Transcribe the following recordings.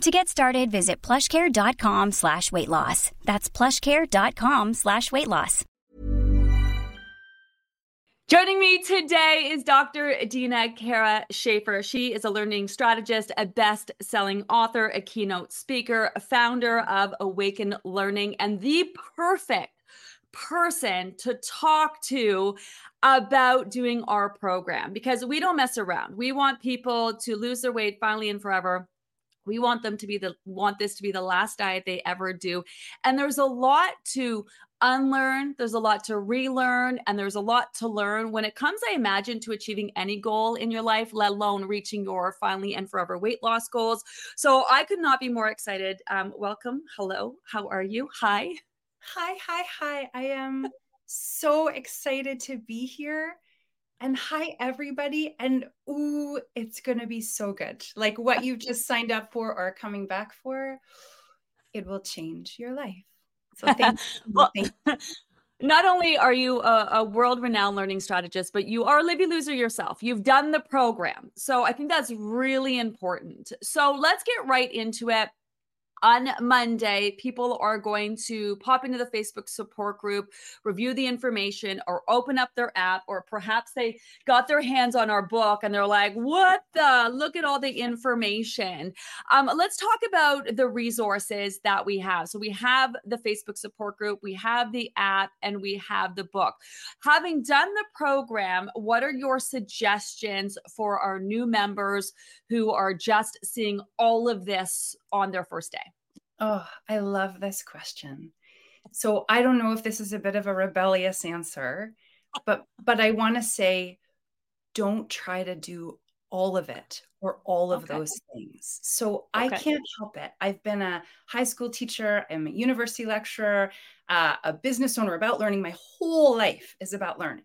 To get started, visit plushcare.com slash weight loss. That's plushcare.com slash weight loss. Joining me today is Dr. Deena Kara Shaffer. She is a learning strategist, a best-selling author, a keynote speaker, a founder of Awaken Learning, and the perfect person to talk to about doing our program because we don't mess around. We want people to lose their weight finally and forever. We want them to be the want this to be the last diet they ever do. And there's a lot to unlearn, there's a lot to relearn, and there's a lot to learn when it comes, I imagine, to achieving any goal in your life, let alone reaching your finally and forever weight loss goals. So I could not be more excited. Um, welcome. Hello. How are you? Hi. Hi, hi, hi. I am so excited to be here. And hi, everybody. And ooh, it's going to be so good. Like what you've just signed up for or coming back for, it will change your life. So thank you. well, you. Not only are you a, a world renowned learning strategist, but you are a Livy Loser yourself. You've done the program. So I think that's really important. So let's get right into it on Monday, people are going to pop into the Facebook support group, review the information, or open up their app, or perhaps they got their hands on our book and they're like, What the? Look at all the information. Um, let's talk about the resources that we have. So, we have the Facebook support group, we have the app, and we have the book. Having done the program, what are your suggestions for our new members who are just seeing all of this on their first day? Oh, I love this question. So I don't know if this is a bit of a rebellious answer, but but I want to say don't try to do all of it or all of okay. those things. So okay. I can't help it. I've been a high school teacher, I'm a university lecturer, uh, a business owner about learning. My whole life is about learning.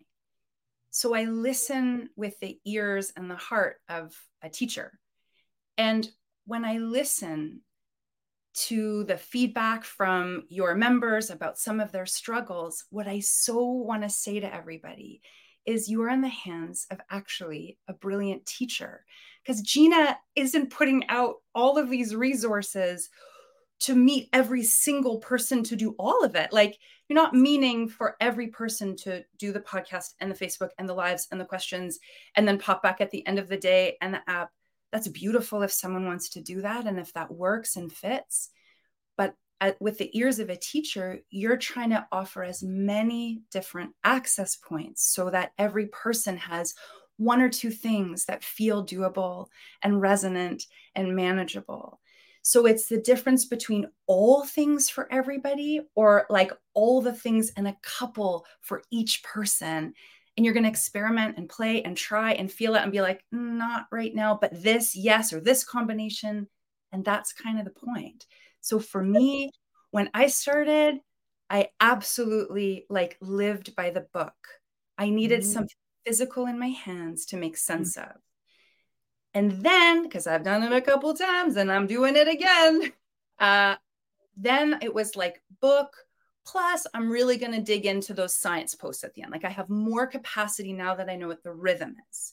So I listen with the ears and the heart of a teacher. And when I listen, to the feedback from your members about some of their struggles, what I so want to say to everybody is you are in the hands of actually a brilliant teacher. Because Gina isn't putting out all of these resources to meet every single person to do all of it. Like, you're not meaning for every person to do the podcast and the Facebook and the lives and the questions and then pop back at the end of the day and the app that's beautiful if someone wants to do that and if that works and fits. But at, with the ears of a teacher you're trying to offer as many different access points so that every person has one or two things that feel doable and resonant and manageable. So it's the difference between all things for everybody or like all the things and a couple for each person and you're going to experiment and play and try and feel it and be like not right now but this yes or this combination and that's kind of the point so for me when i started i absolutely like lived by the book i needed mm-hmm. something physical in my hands to make sense mm-hmm. of and then because i've done it a couple times and i'm doing it again uh then it was like book Plus, I'm really going to dig into those science posts at the end. Like I have more capacity now that I know what the rhythm is.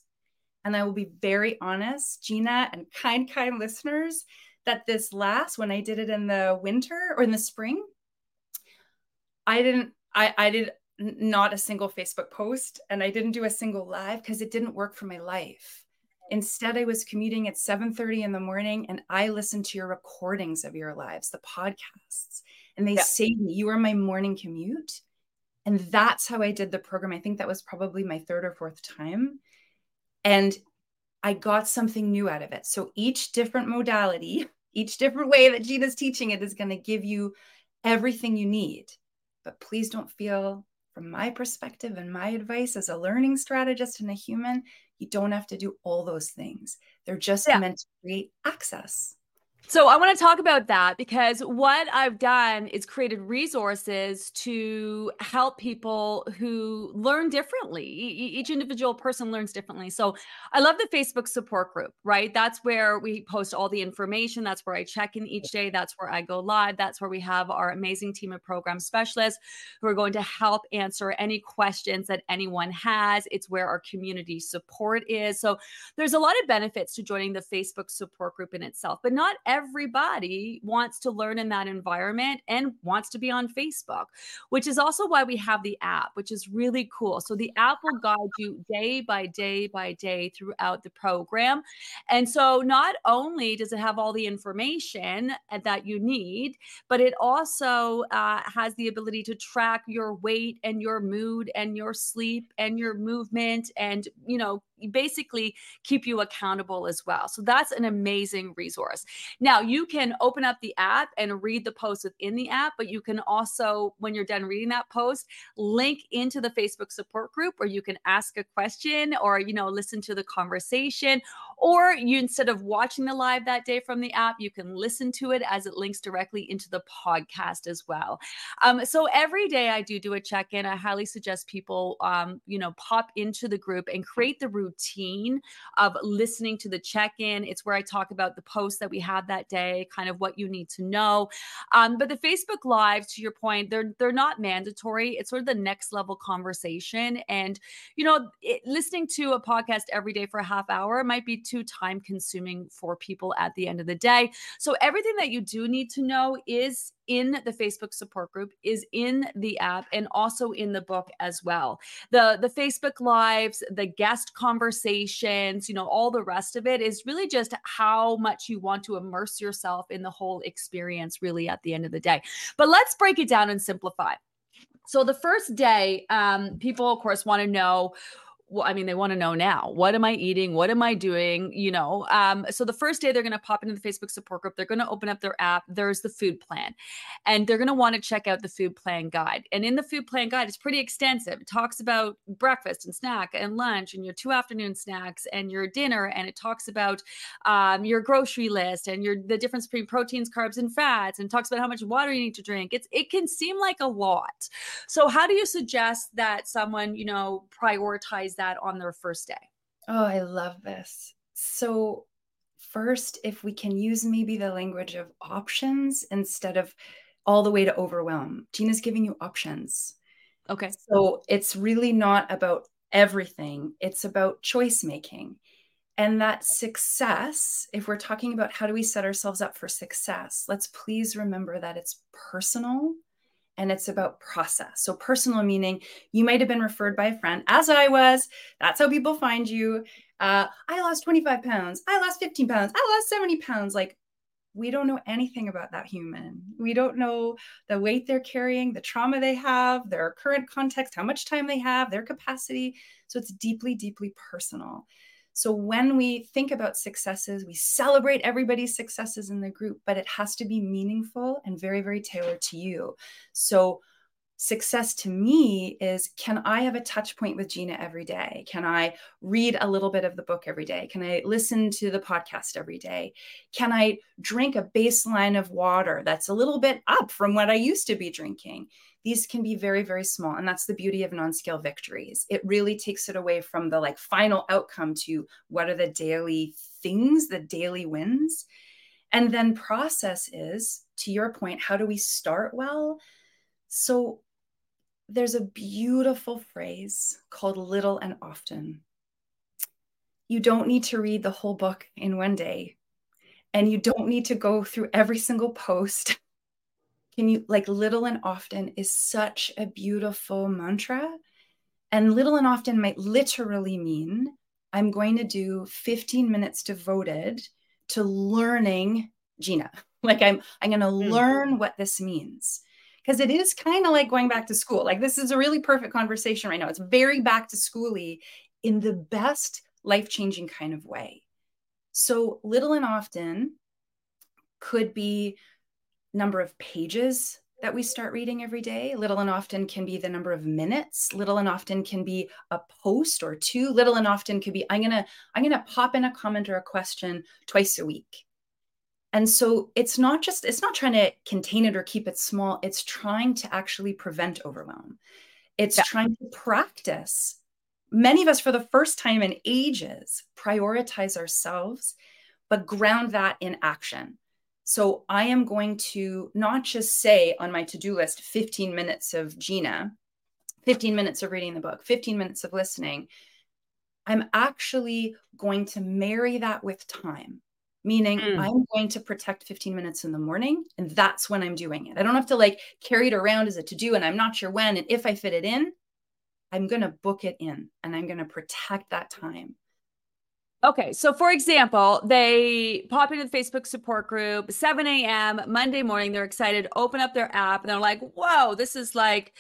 And I will be very honest, Gina and kind, kind listeners, that this last, when I did it in the winter or in the spring, I didn't, I, I did not a single Facebook post and I didn't do a single live because it didn't work for my life. Instead, I was commuting at 7:30 in the morning and I listened to your recordings of your lives, the podcasts and they yeah. saved me. You were my morning commute. And that's how I did the program. I think that was probably my third or fourth time. And I got something new out of it. So each different modality, each different way that Gina's teaching it is going to give you everything you need. But please don't feel, from my perspective and my advice as a learning strategist and a human, you don't have to do all those things. They're just yeah. meant to create access. So I want to talk about that because what I've done is created resources to help people who learn differently. each individual person learns differently. So I love the Facebook support group, right? That's where we post all the information. That's where I check in each day. That's where I go live. That's where we have our amazing team of program specialists who are going to help answer any questions that anyone has. It's where our community support is. So there's a lot of benefits to joining the Facebook support group in itself, but not every everybody wants to learn in that environment and wants to be on Facebook, which is also why we have the app, which is really cool. So the app will guide you day by day by day throughout the program. And so not only does it have all the information that you need, but it also uh, has the ability to track your weight and your mood and your sleep and your movement and, you know, basically keep you accountable as well. So that's an amazing resource. Now, you can open up the app and read the post within the app, but you can also, when you're done reading that post, link into the Facebook support group where you can ask a question or, you know, listen to the conversation. Or you, instead of watching the live that day from the app, you can listen to it as it links directly into the podcast as well. Um, so every day I do do a check in. I highly suggest people, um, you know, pop into the group and create the routine of listening to the check in. It's where I talk about the posts that we that day, kind of what you need to know. Um, but the Facebook Live, to your point, they're they're not mandatory. It's sort of the next level conversation, and you know, it, listening to a podcast every day for a half hour might be too time consuming for people at the end of the day. So everything that you do need to know is in the Facebook support group, is in the app, and also in the book as well. The the Facebook lives, the guest conversations, you know, all the rest of it is really just how much you want to immerse yourself in the whole experience, really, at the end of the day. But let's break it down and simplify. So the first day, um, people of course want to know well, I mean, they want to know now. What am I eating? What am I doing? You know, um, so the first day they're going to pop into the Facebook support group. They're going to open up their app. There's the food plan, and they're going to want to check out the food plan guide. And in the food plan guide, it's pretty extensive. It talks about breakfast and snack and lunch and your two afternoon snacks and your dinner, and it talks about um, your grocery list and your the difference between proteins, carbs, and fats, and talks about how much water you need to drink. It's it can seem like a lot. So how do you suggest that someone you know prioritize that on their first day? Oh, I love this. So, first, if we can use maybe the language of options instead of all the way to overwhelm, Gina's giving you options. Okay. So, it's really not about everything, it's about choice making. And that success, if we're talking about how do we set ourselves up for success, let's please remember that it's personal and it's about process. So, personal meaning you might have been referred by a friend, as I was. That's how people find you. Uh, I lost 25 pounds. I lost 15 pounds. I lost 70 pounds. Like, we don't know anything about that human. We don't know the weight they're carrying, the trauma they have, their current context, how much time they have, their capacity. So, it's deeply, deeply personal. So when we think about successes, we celebrate everybody's successes in the group, but it has to be meaningful and very, very tailored to you. So success to me is can I have a touch point with Gina every day? Can I read a little bit of the book every day? Can I listen to the podcast every day? Can I drink a baseline of water that's a little bit up from what I used to be drinking? These can be very, very small. And that's the beauty of non scale victories. It really takes it away from the like final outcome to what are the daily things, the daily wins. And then process is, to your point, how do we start well? So there's a beautiful phrase called little and often. You don't need to read the whole book in one day, and you don't need to go through every single post can you like little and often is such a beautiful mantra. And little and often might literally mean i'm going to do 15 minutes devoted to learning gina. Like i'm i'm going to mm. learn what this means. Because it is kind of like going back to school. Like this is a really perfect conversation right now. It's very back to schooly in the best life-changing kind of way. So little and often could be number of pages that we start reading every day. Little and often can be the number of minutes. Little and often can be a post or two. Little and often could be I'm going to I'm to pop in a comment or a question twice a week. And so it's not just, it's not trying to contain it or keep it small. It's trying to actually prevent overwhelm. It's yeah. trying to practice. Many of us, for the first time in ages, prioritize ourselves, but ground that in action. So I am going to not just say on my to do list 15 minutes of Gina, 15 minutes of reading the book, 15 minutes of listening. I'm actually going to marry that with time meaning mm. I'm going to protect 15 minutes in the morning and that's when I'm doing it. I don't have to like carry it around as a to do and I'm not sure when. And if I fit it in, I'm going to book it in and I'm going to protect that time. Okay. So, for example, they pop into the Facebook support group, 7 a.m. Monday morning. They're excited, open up their app, and they're like, whoa, this is like,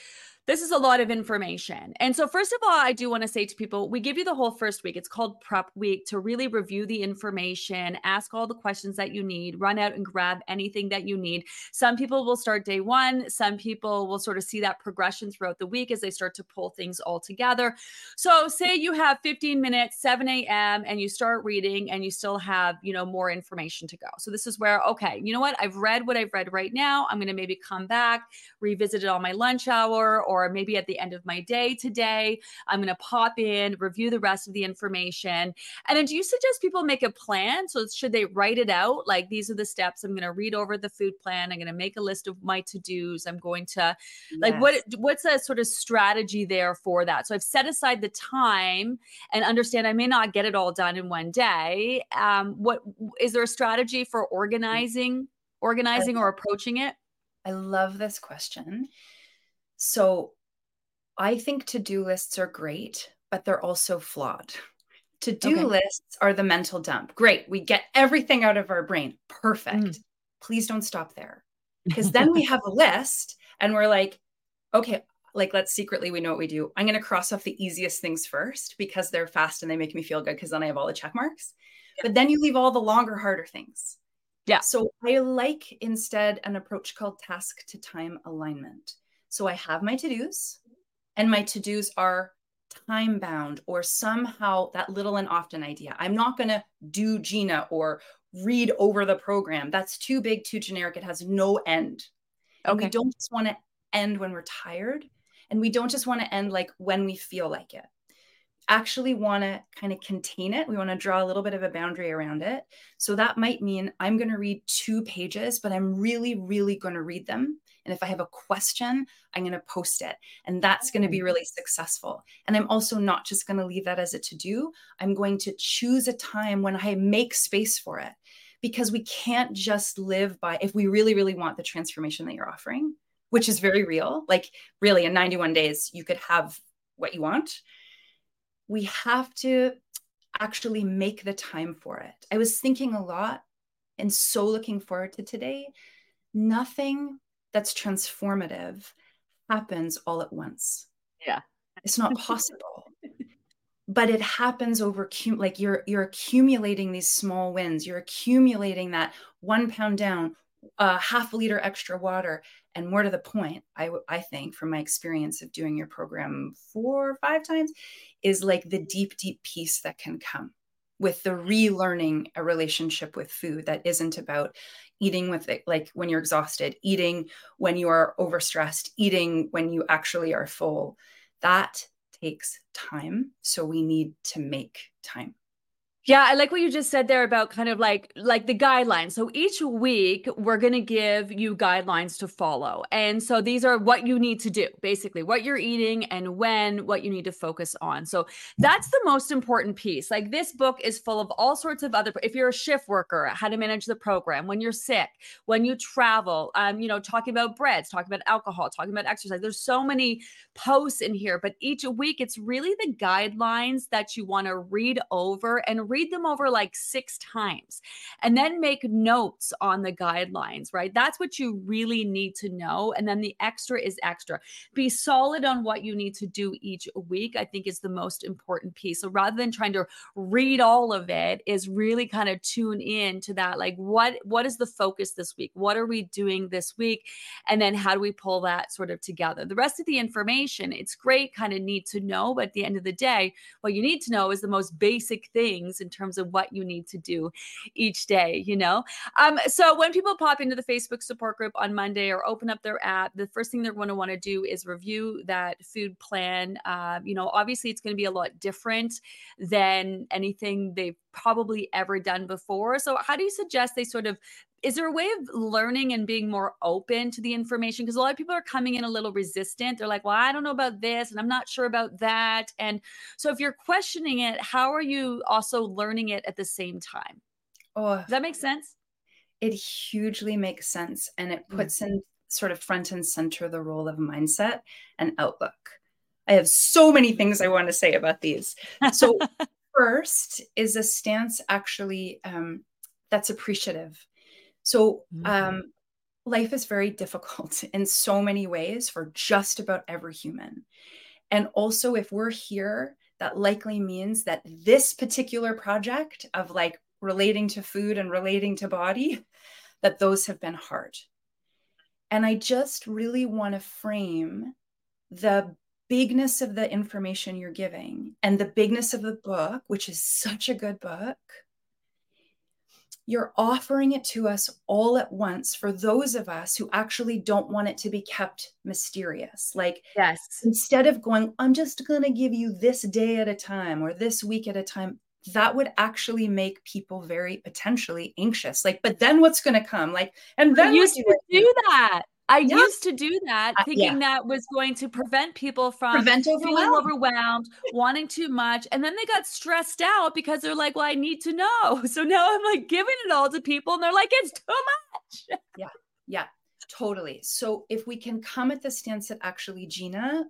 this is a lot of information. And so, first of all, I do want to say to people, we give you the whole first week. It's called prep week to really review the information, ask all the questions that you need, run out and grab anything that you need. Some people will start day one, some people will sort of see that progression throughout the week as they start to pull things all together. So, say you have 15 minutes, 7 a.m., and you start reading and you still have, you know, more information to go. So, this is where, okay, you know what? I've read what I've read right now. I'm going to maybe come back, revisit it on my lunch hour or or maybe at the end of my day today, I'm going to pop in, review the rest of the information. And then do you suggest people make a plan? So should they write it out? Like these are the steps. I'm going to read over the food plan. I'm going to make a list of my to-dos. I'm going to like yes. what what's a sort of strategy there for that? So I've set aside the time and understand I may not get it all done in one day. Um, what is there a strategy for mm. organizing, organizing or approaching it? I love this question so I think to do lists are great, but they're also flawed. To do okay. lists are the mental dump. Great. We get everything out of our brain. Perfect. Mm. Please don't stop there. Because then we have a list and we're like, okay, like let's secretly we know what we do. I'm going to cross off the easiest things first because they're fast and they make me feel good because then I have all the check marks. Yeah. But then you leave all the longer, harder things. Yeah. So I like instead an approach called task to time alignment. So I have my to dos, and my to dos are time bound or somehow that little and often idea. I'm not going to do Gina or read over the program. That's too big, too generic. It has no end. Okay. And we don't just want to end when we're tired. And we don't just want to end like when we feel like it. Actually, want to kind of contain it. We want to draw a little bit of a boundary around it. So that might mean I'm going to read two pages, but I'm really, really going to read them and if I have a question, I'm going to post it. And that's going to be mm. really successful. And I'm also not just going to leave that as a to do. I'm going to choose a time when I make space for it because we can't just live by, if we really, really want the transformation that you're offering, which is very real, like really in 91 days, you could have what you want. We have to actually make the time for it. I was thinking a lot and so looking forward to today. Nothing that's transformative happens all at once. Yeah. It's not possible. but it happens over like you're you're accumulating these small wins. You're accumulating that one pound down, uh, half a liter extra water, and more to the point, I I think from my experience of doing your program four or five times, is like the deep deep peace that can come with the relearning a relationship with food that isn't about eating with it like when you're exhausted eating when you are overstressed eating when you actually are full. That takes time so we need to make time yeah, I like what you just said there about kind of like like the guidelines. So each week we're going to give you guidelines to follow. And so these are what you need to do, basically what you're eating and when, what you need to focus on. So that's the most important piece. Like this book is full of all sorts of other if you're a shift worker, how to manage the program, when you're sick, when you travel, um you know, talking about breads, talking about alcohol, talking about exercise. There's so many posts in here, but each week it's really the guidelines that you want to read over and read read them over like six times and then make notes on the guidelines, right? That's what you really need to know. And then the extra is extra. Be solid on what you need to do each week, I think is the most important piece. So rather than trying to read all of it, is really kind of tune in to that. Like, what what is the focus this week? What are we doing this week? And then how do we pull that sort of together? The rest of the information, it's great, kind of need to know, but at the end of the day, what you need to know is the most basic things in terms of what you need to do each day, you know? Um, so when people pop into the Facebook support group on Monday or open up their app, the first thing they're going to want to do is review that food plan. Uh, you know, obviously it's going to be a lot different than anything they've probably ever done before. So, how do you suggest they sort of is there a way of learning and being more open to the information? Because a lot of people are coming in a little resistant. They're like, well, I don't know about this and I'm not sure about that. And so, if you're questioning it, how are you also learning it at the same time? Oh, does that make sense? It hugely makes sense. And it mm. puts in sort of front and center the role of mindset and outlook. I have so many things I want to say about these. So, first is a stance actually um, that's appreciative. So, mm-hmm. um, life is very difficult in so many ways for just about every human. And also, if we're here, that likely means that this particular project of like relating to food and relating to body, that those have been hard. And I just really want to frame the bigness of the information you're giving and the bigness of the book, which is such a good book, you're offering it to us all at once for those of us who actually don't want it to be kept mysterious. Like, yes, instead of going, I'm just going to give you this day at a time or this week at a time, that would actually make people very potentially anxious. Like, but then what's going to come? Like, and then you used to do that. I yeah. used to do that, thinking uh, yeah. that was going to prevent people from prevent feeling overwhelmed, wanting too much, and then they got stressed out because they're like, "Well, I need to know." So now I'm like giving it all to people, and they're like, "It's too much." Yeah, yeah, totally. So if we can come at the stance that actually Gina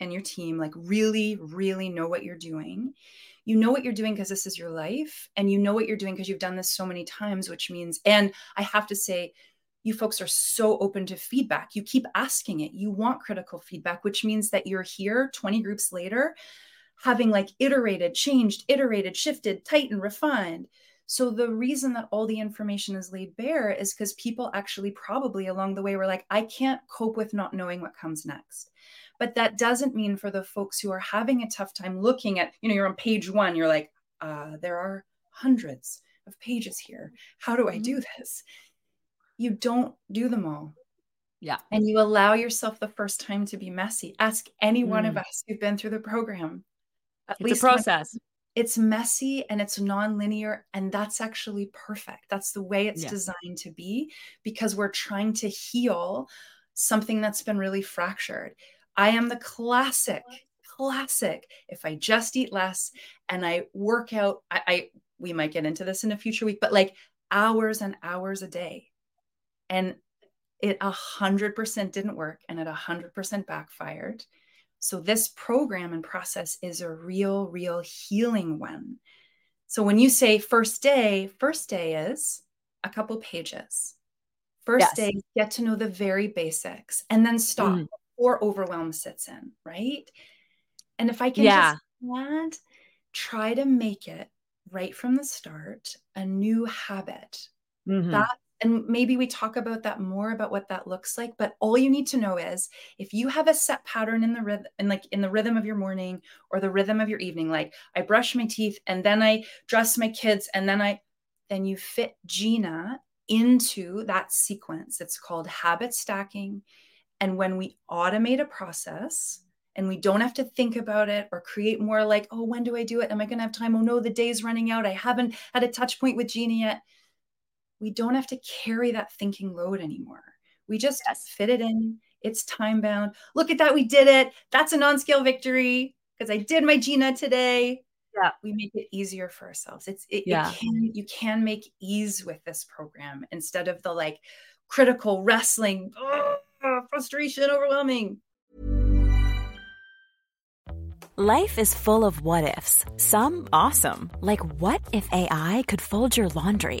and your team like really, really know what you're doing. You know what you're doing because this is your life, and you know what you're doing because you've done this so many times, which means, and I have to say, you folks are so open to feedback. You keep asking it. You want critical feedback, which means that you're here 20 groups later, having like iterated, changed, iterated, shifted, tightened, refined. So the reason that all the information is laid bare is because people actually probably along the way were like, I can't cope with not knowing what comes next. But that doesn't mean for the folks who are having a tough time looking at, you know, you're on page one, you're like, uh, there are hundreds of pages here. How do I do mm-hmm. this? You don't do them all. Yeah. And you allow yourself the first time to be messy. Ask any one of mm. us who've been through the program. At it's least a process. It's messy and it's non-linear and that's actually perfect. That's the way it's yeah. designed to be because we're trying to heal something that's been really fractured. I am the classic classic if I just eat less and I work out I, I we might get into this in a future week but like hours and hours a day and it a hundred percent didn't work and it a hundred percent backfired. So this program and process is a real, real healing one. So when you say first day, first day is a couple pages. First yes. day, get to know the very basics and then stop mm. before overwhelm sits in, right? And if I can yeah. just add, try to make it right from the start a new habit. Mm-hmm. That and maybe we talk about that more about what that looks like but all you need to know is if you have a set pattern in the rhythm and like in the rhythm of your morning or the rhythm of your evening like i brush my teeth and then i dress my kids and then i then you fit gina into that sequence. It's called habit stacking. And when we automate a process and we don't have to think about it or create more like oh when do i do it? Am i going to have time? Oh no the day's running out. I haven't had a touch point with gina yet we don't have to carry that thinking load anymore. We just yes. fit it in. It's time bound. Look at that. We did it. That's a non scale victory because I did my Gina today. Yeah. We make it easier for ourselves. It's, it, yeah. It can, you can make ease with this program instead of the like critical wrestling, oh, frustration, overwhelming. Life is full of what ifs, some awesome, like what if AI could fold your laundry?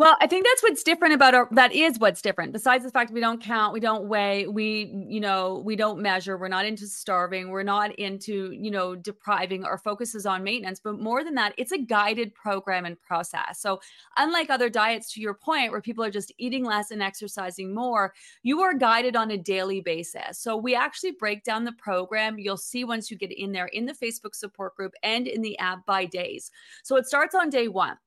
Well, I think that's what's different about our, that is what's different. Besides the fact we don't count, we don't weigh, we, you know, we don't measure, we're not into starving, we're not into, you know, depriving. Our focus is on maintenance. But more than that, it's a guided program and process. So, unlike other diets, to your point, where people are just eating less and exercising more, you are guided on a daily basis. So, we actually break down the program. You'll see once you get in there in the Facebook support group and in the app by days. So, it starts on day one.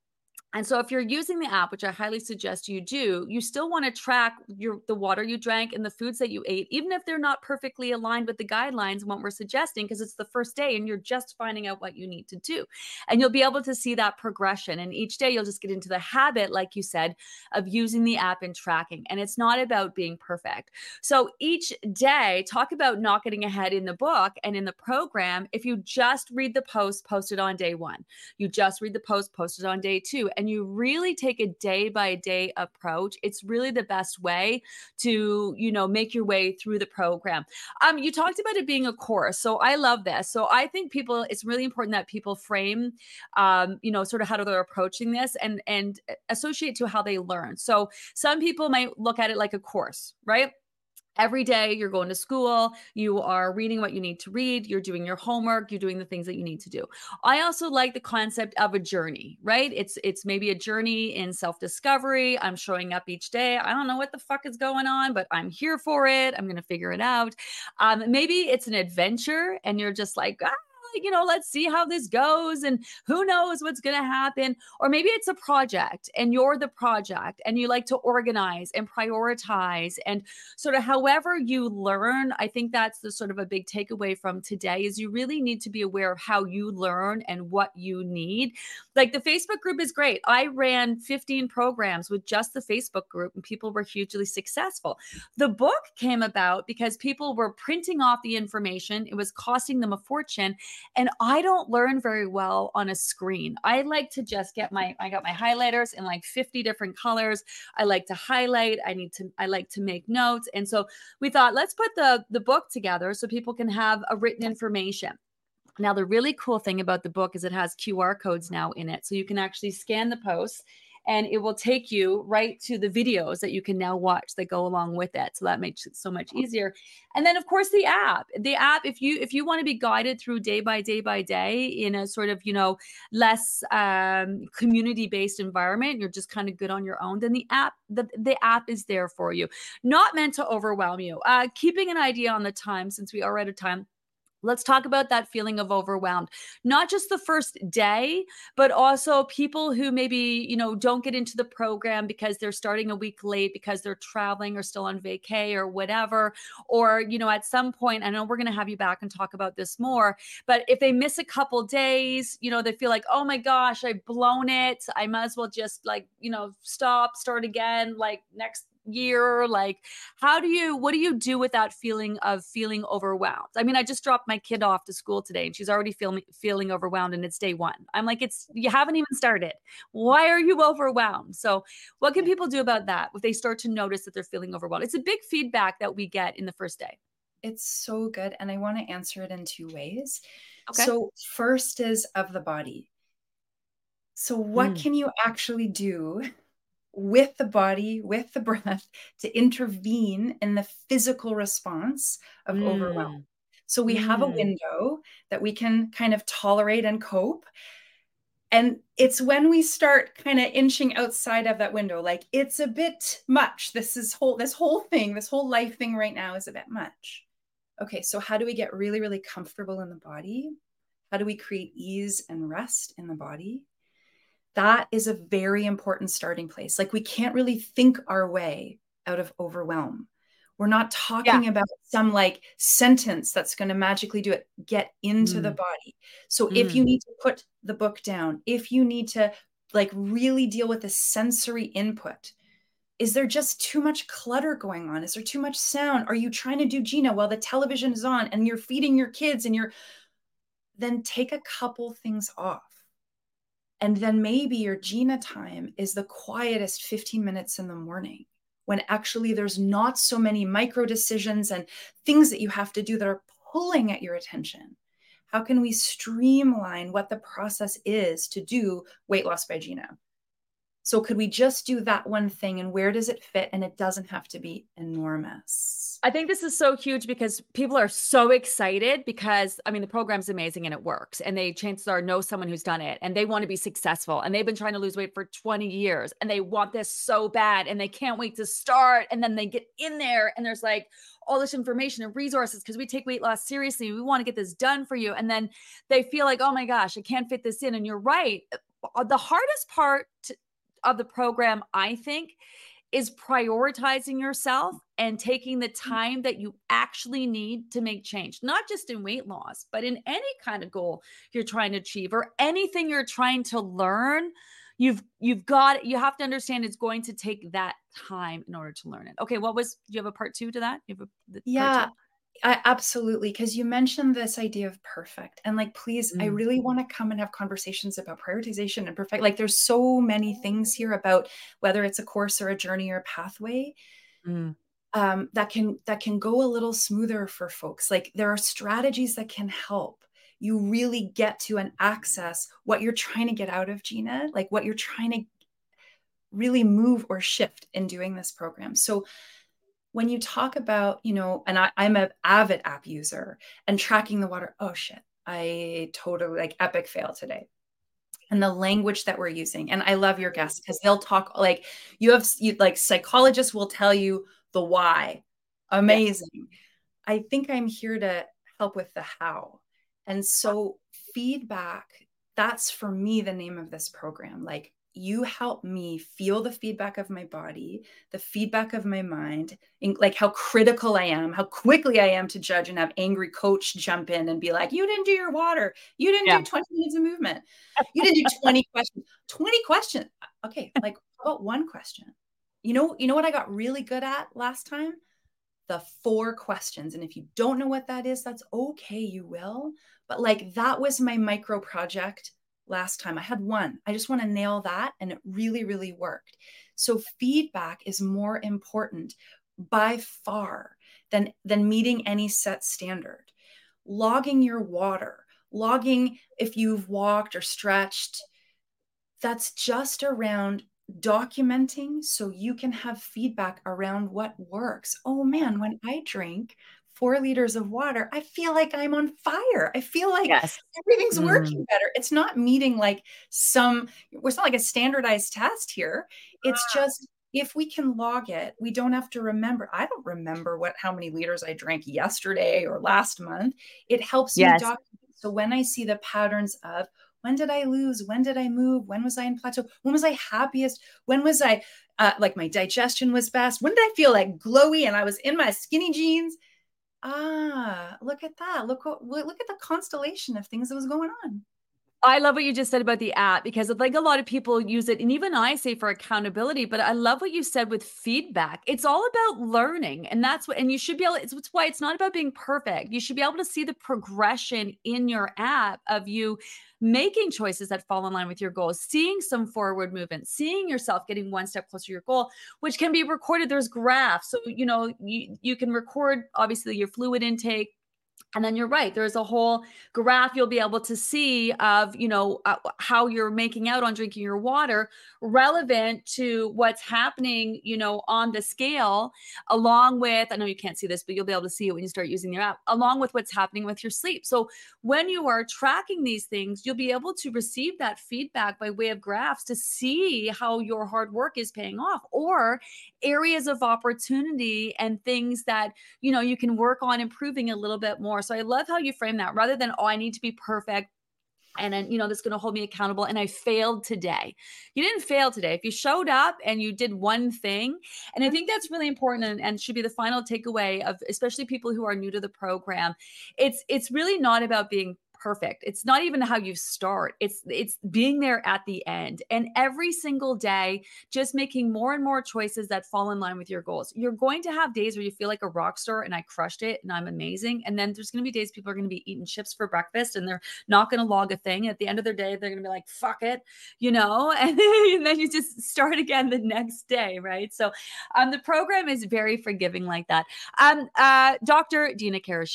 And so if you're using the app, which I highly suggest you do, you still want to track your the water you drank and the foods that you ate, even if they're not perfectly aligned with the guidelines and what we're suggesting, because it's the first day and you're just finding out what you need to do. And you'll be able to see that progression. And each day you'll just get into the habit, like you said, of using the app and tracking. And it's not about being perfect. So each day, talk about not getting ahead in the book and in the program. If you just read the post posted on day one, you just read the post posted on day two. And and you really take a day by day approach, it's really the best way to, you know, make your way through the program. Um, you talked about it being a course. So I love this. So I think people, it's really important that people frame, um, you know, sort of how they're approaching this and and associate to how they learn. So some people might look at it like a course, right? Every day you're going to school you are reading what you need to read you're doing your homework you're doing the things that you need to do. I also like the concept of a journey right? It's it's maybe a journey in self discovery i'm showing up each day i don't know what the fuck is going on but i'm here for it i'm going to figure it out. Um, maybe it's an adventure and you're just like ah, you know, let's see how this goes and who knows what's going to happen. Or maybe it's a project and you're the project and you like to organize and prioritize and sort of however you learn. I think that's the sort of a big takeaway from today is you really need to be aware of how you learn and what you need. Like the Facebook group is great. I ran 15 programs with just the Facebook group and people were hugely successful. The book came about because people were printing off the information. It was costing them a fortune and I don't learn very well on a screen. I like to just get my, I got my highlighters in like 50 different colors. I like to highlight. I need to, I like to make notes. And so we thought, let's put the, the book together so people can have a written information. Now, the really cool thing about the book is it has QR codes now in it. So you can actually scan the posts and it will take you right to the videos that you can now watch that go along with it so that makes it so much easier. And then of course the app. The app if you if you want to be guided through day by day by day in a sort of you know less um, community based environment you're just kind of good on your own then the app the, the app is there for you. Not meant to overwhelm you. Uh, keeping an idea on the time since we are out of time Let's talk about that feeling of overwhelmed. Not just the first day, but also people who maybe, you know, don't get into the program because they're starting a week late because they're traveling or still on vacay or whatever. Or, you know, at some point, I know we're going to have you back and talk about this more, but if they miss a couple days, you know, they feel like, oh my gosh, I've blown it. I might as well just like, you know, stop, start again, like next year like how do you what do you do with that feeling of feeling overwhelmed? I mean i just dropped my kid off to school today and she's already feeling feeling overwhelmed and it's day one. I'm like it's you haven't even started. Why are you overwhelmed? So what can people do about that if they start to notice that they're feeling overwhelmed? It's a big feedback that we get in the first day. It's so good and i want to answer it in two ways. Okay. so first is of the body. So what mm. can you actually do with the body, with the breath to intervene in the physical response of mm. overwhelm. So we mm. have a mm. window that we can kind of tolerate and cope. And it's when we start kind of inching outside of that window, like it's a bit much. This is whole, this whole thing, this whole life thing right now is a bit much. Okay, so how do we get really, really comfortable in the body? How do we create ease and rest in the body? That is a very important starting place. Like we can't really think our way out of overwhelm. We're not talking yeah. about some like sentence that's going to magically do it. Get into mm. the body. So mm. if you mm. need to put the book down, if you need to like really deal with the sensory input is there just too much clutter going on is there too much sound are you trying to do gina while the television is on and you're feeding your kids and you're then take a couple things off and then maybe your gina time is the quietest 15 minutes in the morning when actually there's not so many micro decisions and things that you have to do that are pulling at your attention how can we streamline what the process is to do weight loss by Gina? So, could we just do that one thing and where does it fit? And it doesn't have to be enormous. I think this is so huge because people are so excited because, I mean, the program's amazing and it works. And they, chances are, know someone who's done it and they want to be successful. And they've been trying to lose weight for 20 years and they want this so bad and they can't wait to start. And then they get in there and there's like, all this information and resources because we take weight loss seriously. We want to get this done for you. And then they feel like, oh my gosh, I can't fit this in. And you're right. Uh, the hardest part of the program, I think, is prioritizing yourself and taking the mm. time that you actually need to make change, not just in weight loss, but in any kind of goal you're trying to achieve or anything you're trying to learn you've you've got you have to understand it's going to take that time in order to learn it. Okay what was do you have a part two to that? You have a yeah I, absolutely because you mentioned this idea of perfect and like please mm. i really want to come and have conversations about prioritization and perfect like there's so many things here about whether it's a course or a journey or a pathway mm. um, that can that can go a little smoother for folks like there are strategies that can help you really get to and access what you're trying to get out of Gina, like what you're trying to really move or shift in doing this program. So when you talk about, you know, and I, I'm an avid app user and tracking the water, oh shit, I totally like epic fail today. And the language that we're using. And I love your guests because they'll talk like you have you, like psychologists will tell you the why. Amazing. Yeah. I think I'm here to help with the how. And so, feedback, that's for me the name of this program. Like, you help me feel the feedback of my body, the feedback of my mind, and like how critical I am, how quickly I am to judge and have angry coach jump in and be like, you didn't do your water. You didn't yeah. do 20 minutes of movement. You didn't do 20 questions. 20 questions. Uh, okay, like about one question. You know, you know what I got really good at last time? The four questions. And if you don't know what that is, that's okay, you will. But like that was my micro project last time. I had one. I just want to nail that. And it really, really worked. So feedback is more important by far than, than meeting any set standard. Logging your water, logging if you've walked or stretched, that's just around documenting so you can have feedback around what works. Oh man, when I drink four liters of water, I feel like I'm on fire. I feel like yes. everything's mm. working better. It's not meeting like some, it's not like a standardized test here. It's ah. just if we can log it, we don't have to remember. I don't remember what how many liters I drank yesterday or last month. It helps yes. me document. So when I see the patterns of when did I lose? When did I move? When was I in plateau? When was I happiest? When was I uh, like my digestion was best? When did I feel like glowy and I was in my skinny jeans? Ah, look at that. Look what look at the constellation of things that was going on. I love what you just said about the app because like a lot of people use it and even I say for accountability but I love what you said with feedback. It's all about learning and that's what and you should be able it's, it's why it's not about being perfect. You should be able to see the progression in your app of you making choices that fall in line with your goals, seeing some forward movement, seeing yourself getting one step closer to your goal, which can be recorded. There's graphs. So, you know, you, you can record obviously your fluid intake, and then you're right there's a whole graph you'll be able to see of you know uh, how you're making out on drinking your water relevant to what's happening you know on the scale along with i know you can't see this but you'll be able to see it when you start using your app along with what's happening with your sleep. So when you are tracking these things you'll be able to receive that feedback by way of graphs to see how your hard work is paying off or areas of opportunity and things that you know you can work on improving a little bit more so I love how you frame that. Rather than, oh, I need to be perfect and then you know that's going to hold me accountable and i failed today. You didn't fail today. If you showed up and you did one thing and i think that's really important and, and, should be the final takeaway of especially people who are new to the program it's it's really not about being perfect. It's not even how you start. It's it's being there at the end. And every single day just making more and more choices that fall in line with your goals. You're going to have days where you feel like a rock star and I crushed it and I'm amazing. And then there's going to be days people are going to be eating chips for breakfast and they're not going to log a thing. At the end of their day, they're going to be like, fuck it, you know, and then you just start again the next day, right? So um, the program is very forgiving like that. Um, uh, Dr. Deena Kara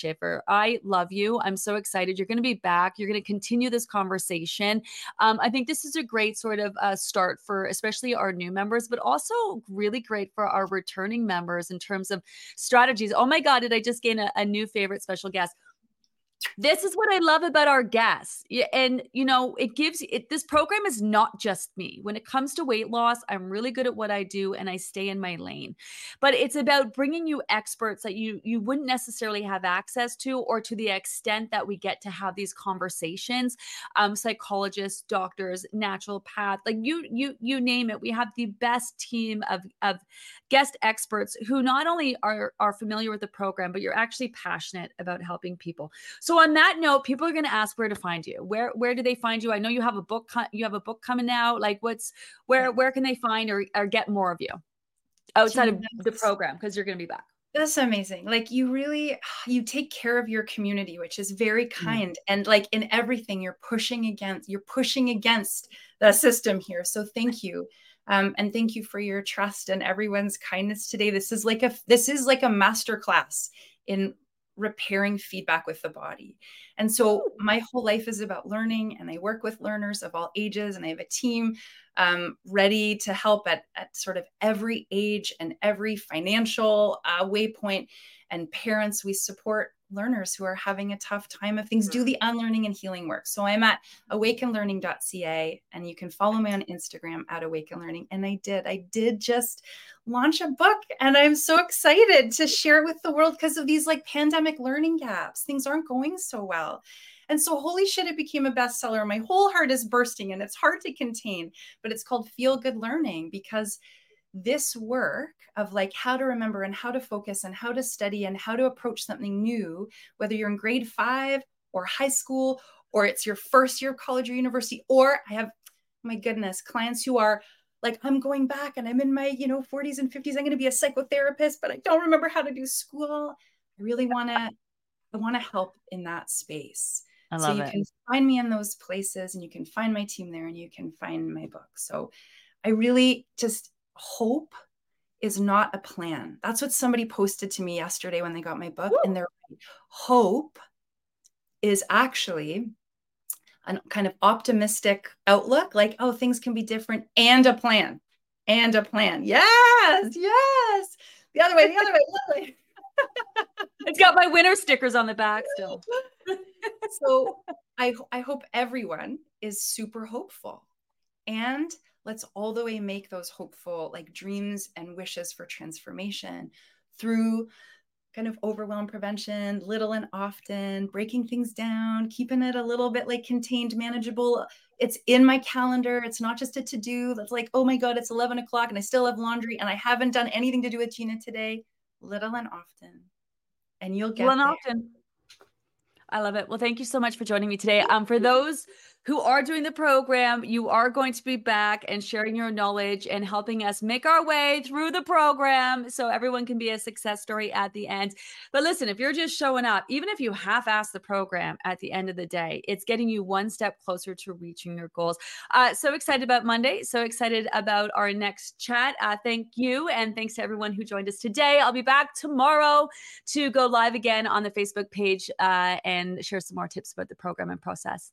I love you. I'm so excited. You're going to be back. You're going to continue this conversation. Um, I think this is a great sort of uh, start for especially our new members, but also really great for our returning members in terms of strategies. Oh my God, did I just gain a, a new favorite special guest? This is what I love about our guests. And, you know, it gives it, this program is not just me. When it comes to weight loss, I'm really good at what I do and I stay in my lane. But it's about bringing you experts that you you wouldn't necessarily have access to or to the extent that we get to have these conversations. Um, psychologists, doctors, naturopath, like you you you name it. We have the best team of of guest experts who not only are are familiar with the program, but you're actually passionate about helping people. So on that note, people are going to ask where to find you. Where where do they find you? I know you have a book you have a book coming out. Like what's where where can they find or or get more of you outside of the program because you're going to be back. That's amazing. Like you really you take care of your community, which is very mm. kind. Mm. And like in everything you're pushing against you're pushing against the system here. So thank you. Um, and thank you for your trust and everyone's kindness today. This is like a this is like a master class in repairing feedback with the body. And so my whole life is about learning, and I work with learners of all ages, and I have a team um, ready to help at, at sort of every age and every financial uh, waypoint. And parents, we support learners who are having a tough time of things do mm-hmm. the unlearning and healing work. So I'm at awakenlearning.ca and you can follow me on Instagram at awakenlearning. And I did, I did just launch a book and I'm so excited to share it with the world because of these like pandemic learning gaps. Things aren't going so well. And so, holy shit, it became a bestseller. My whole heart is bursting and it's hard to contain, but it's called Feel Good Learning because this work of like how to remember and how to focus and how to study and how to approach something new, whether you're in grade five or high school or it's your first year of college or university, or I have, my goodness, clients who are like, I'm going back and I'm in my, you know, 40s and 50s. I'm going to be a psychotherapist, but I don't remember how to do school. I really want to, I want to help in that space. so you it. can find me in those places and you can find my team there and you can find my book. So I really just hope is not a plan. That's what somebody posted to me yesterday when they got my book. Woo! And their hope is actually a kind of optimistic outlook, like, oh, things can be different, and a plan. And a plan. Yes, yes. The other way, the other way, the other way. it's got my winner stickers on the back still. so I, I hope everyone is super hopeful. And let's all the way make those hopeful like dreams and wishes for transformation through kind of overwhelm prevention, little and often, breaking things down, keeping it a little bit like contained, manageable. It's in my calendar. It's not just a to do. That's like, oh my God, it's 11 o'clock and I still have laundry and I haven't done anything to do with Gina today. Little and often. And you'll get little and often. I love it. Well, thank you so much for joining me today. Um, for those who are doing the program. You are going to be back and sharing your knowledge and helping us make our way through the program so everyone can be a success story at the end. But listen, if you're just showing up, even if you half ass the program at the end of the day, it's getting you one step closer to reaching your goals. Uh, so excited about Monday. So excited about our next chat. Uh, thank you. And thanks to everyone who joined us today. I'll be back tomorrow to go live again on the Facebook page uh, and share some more tips about the program and process.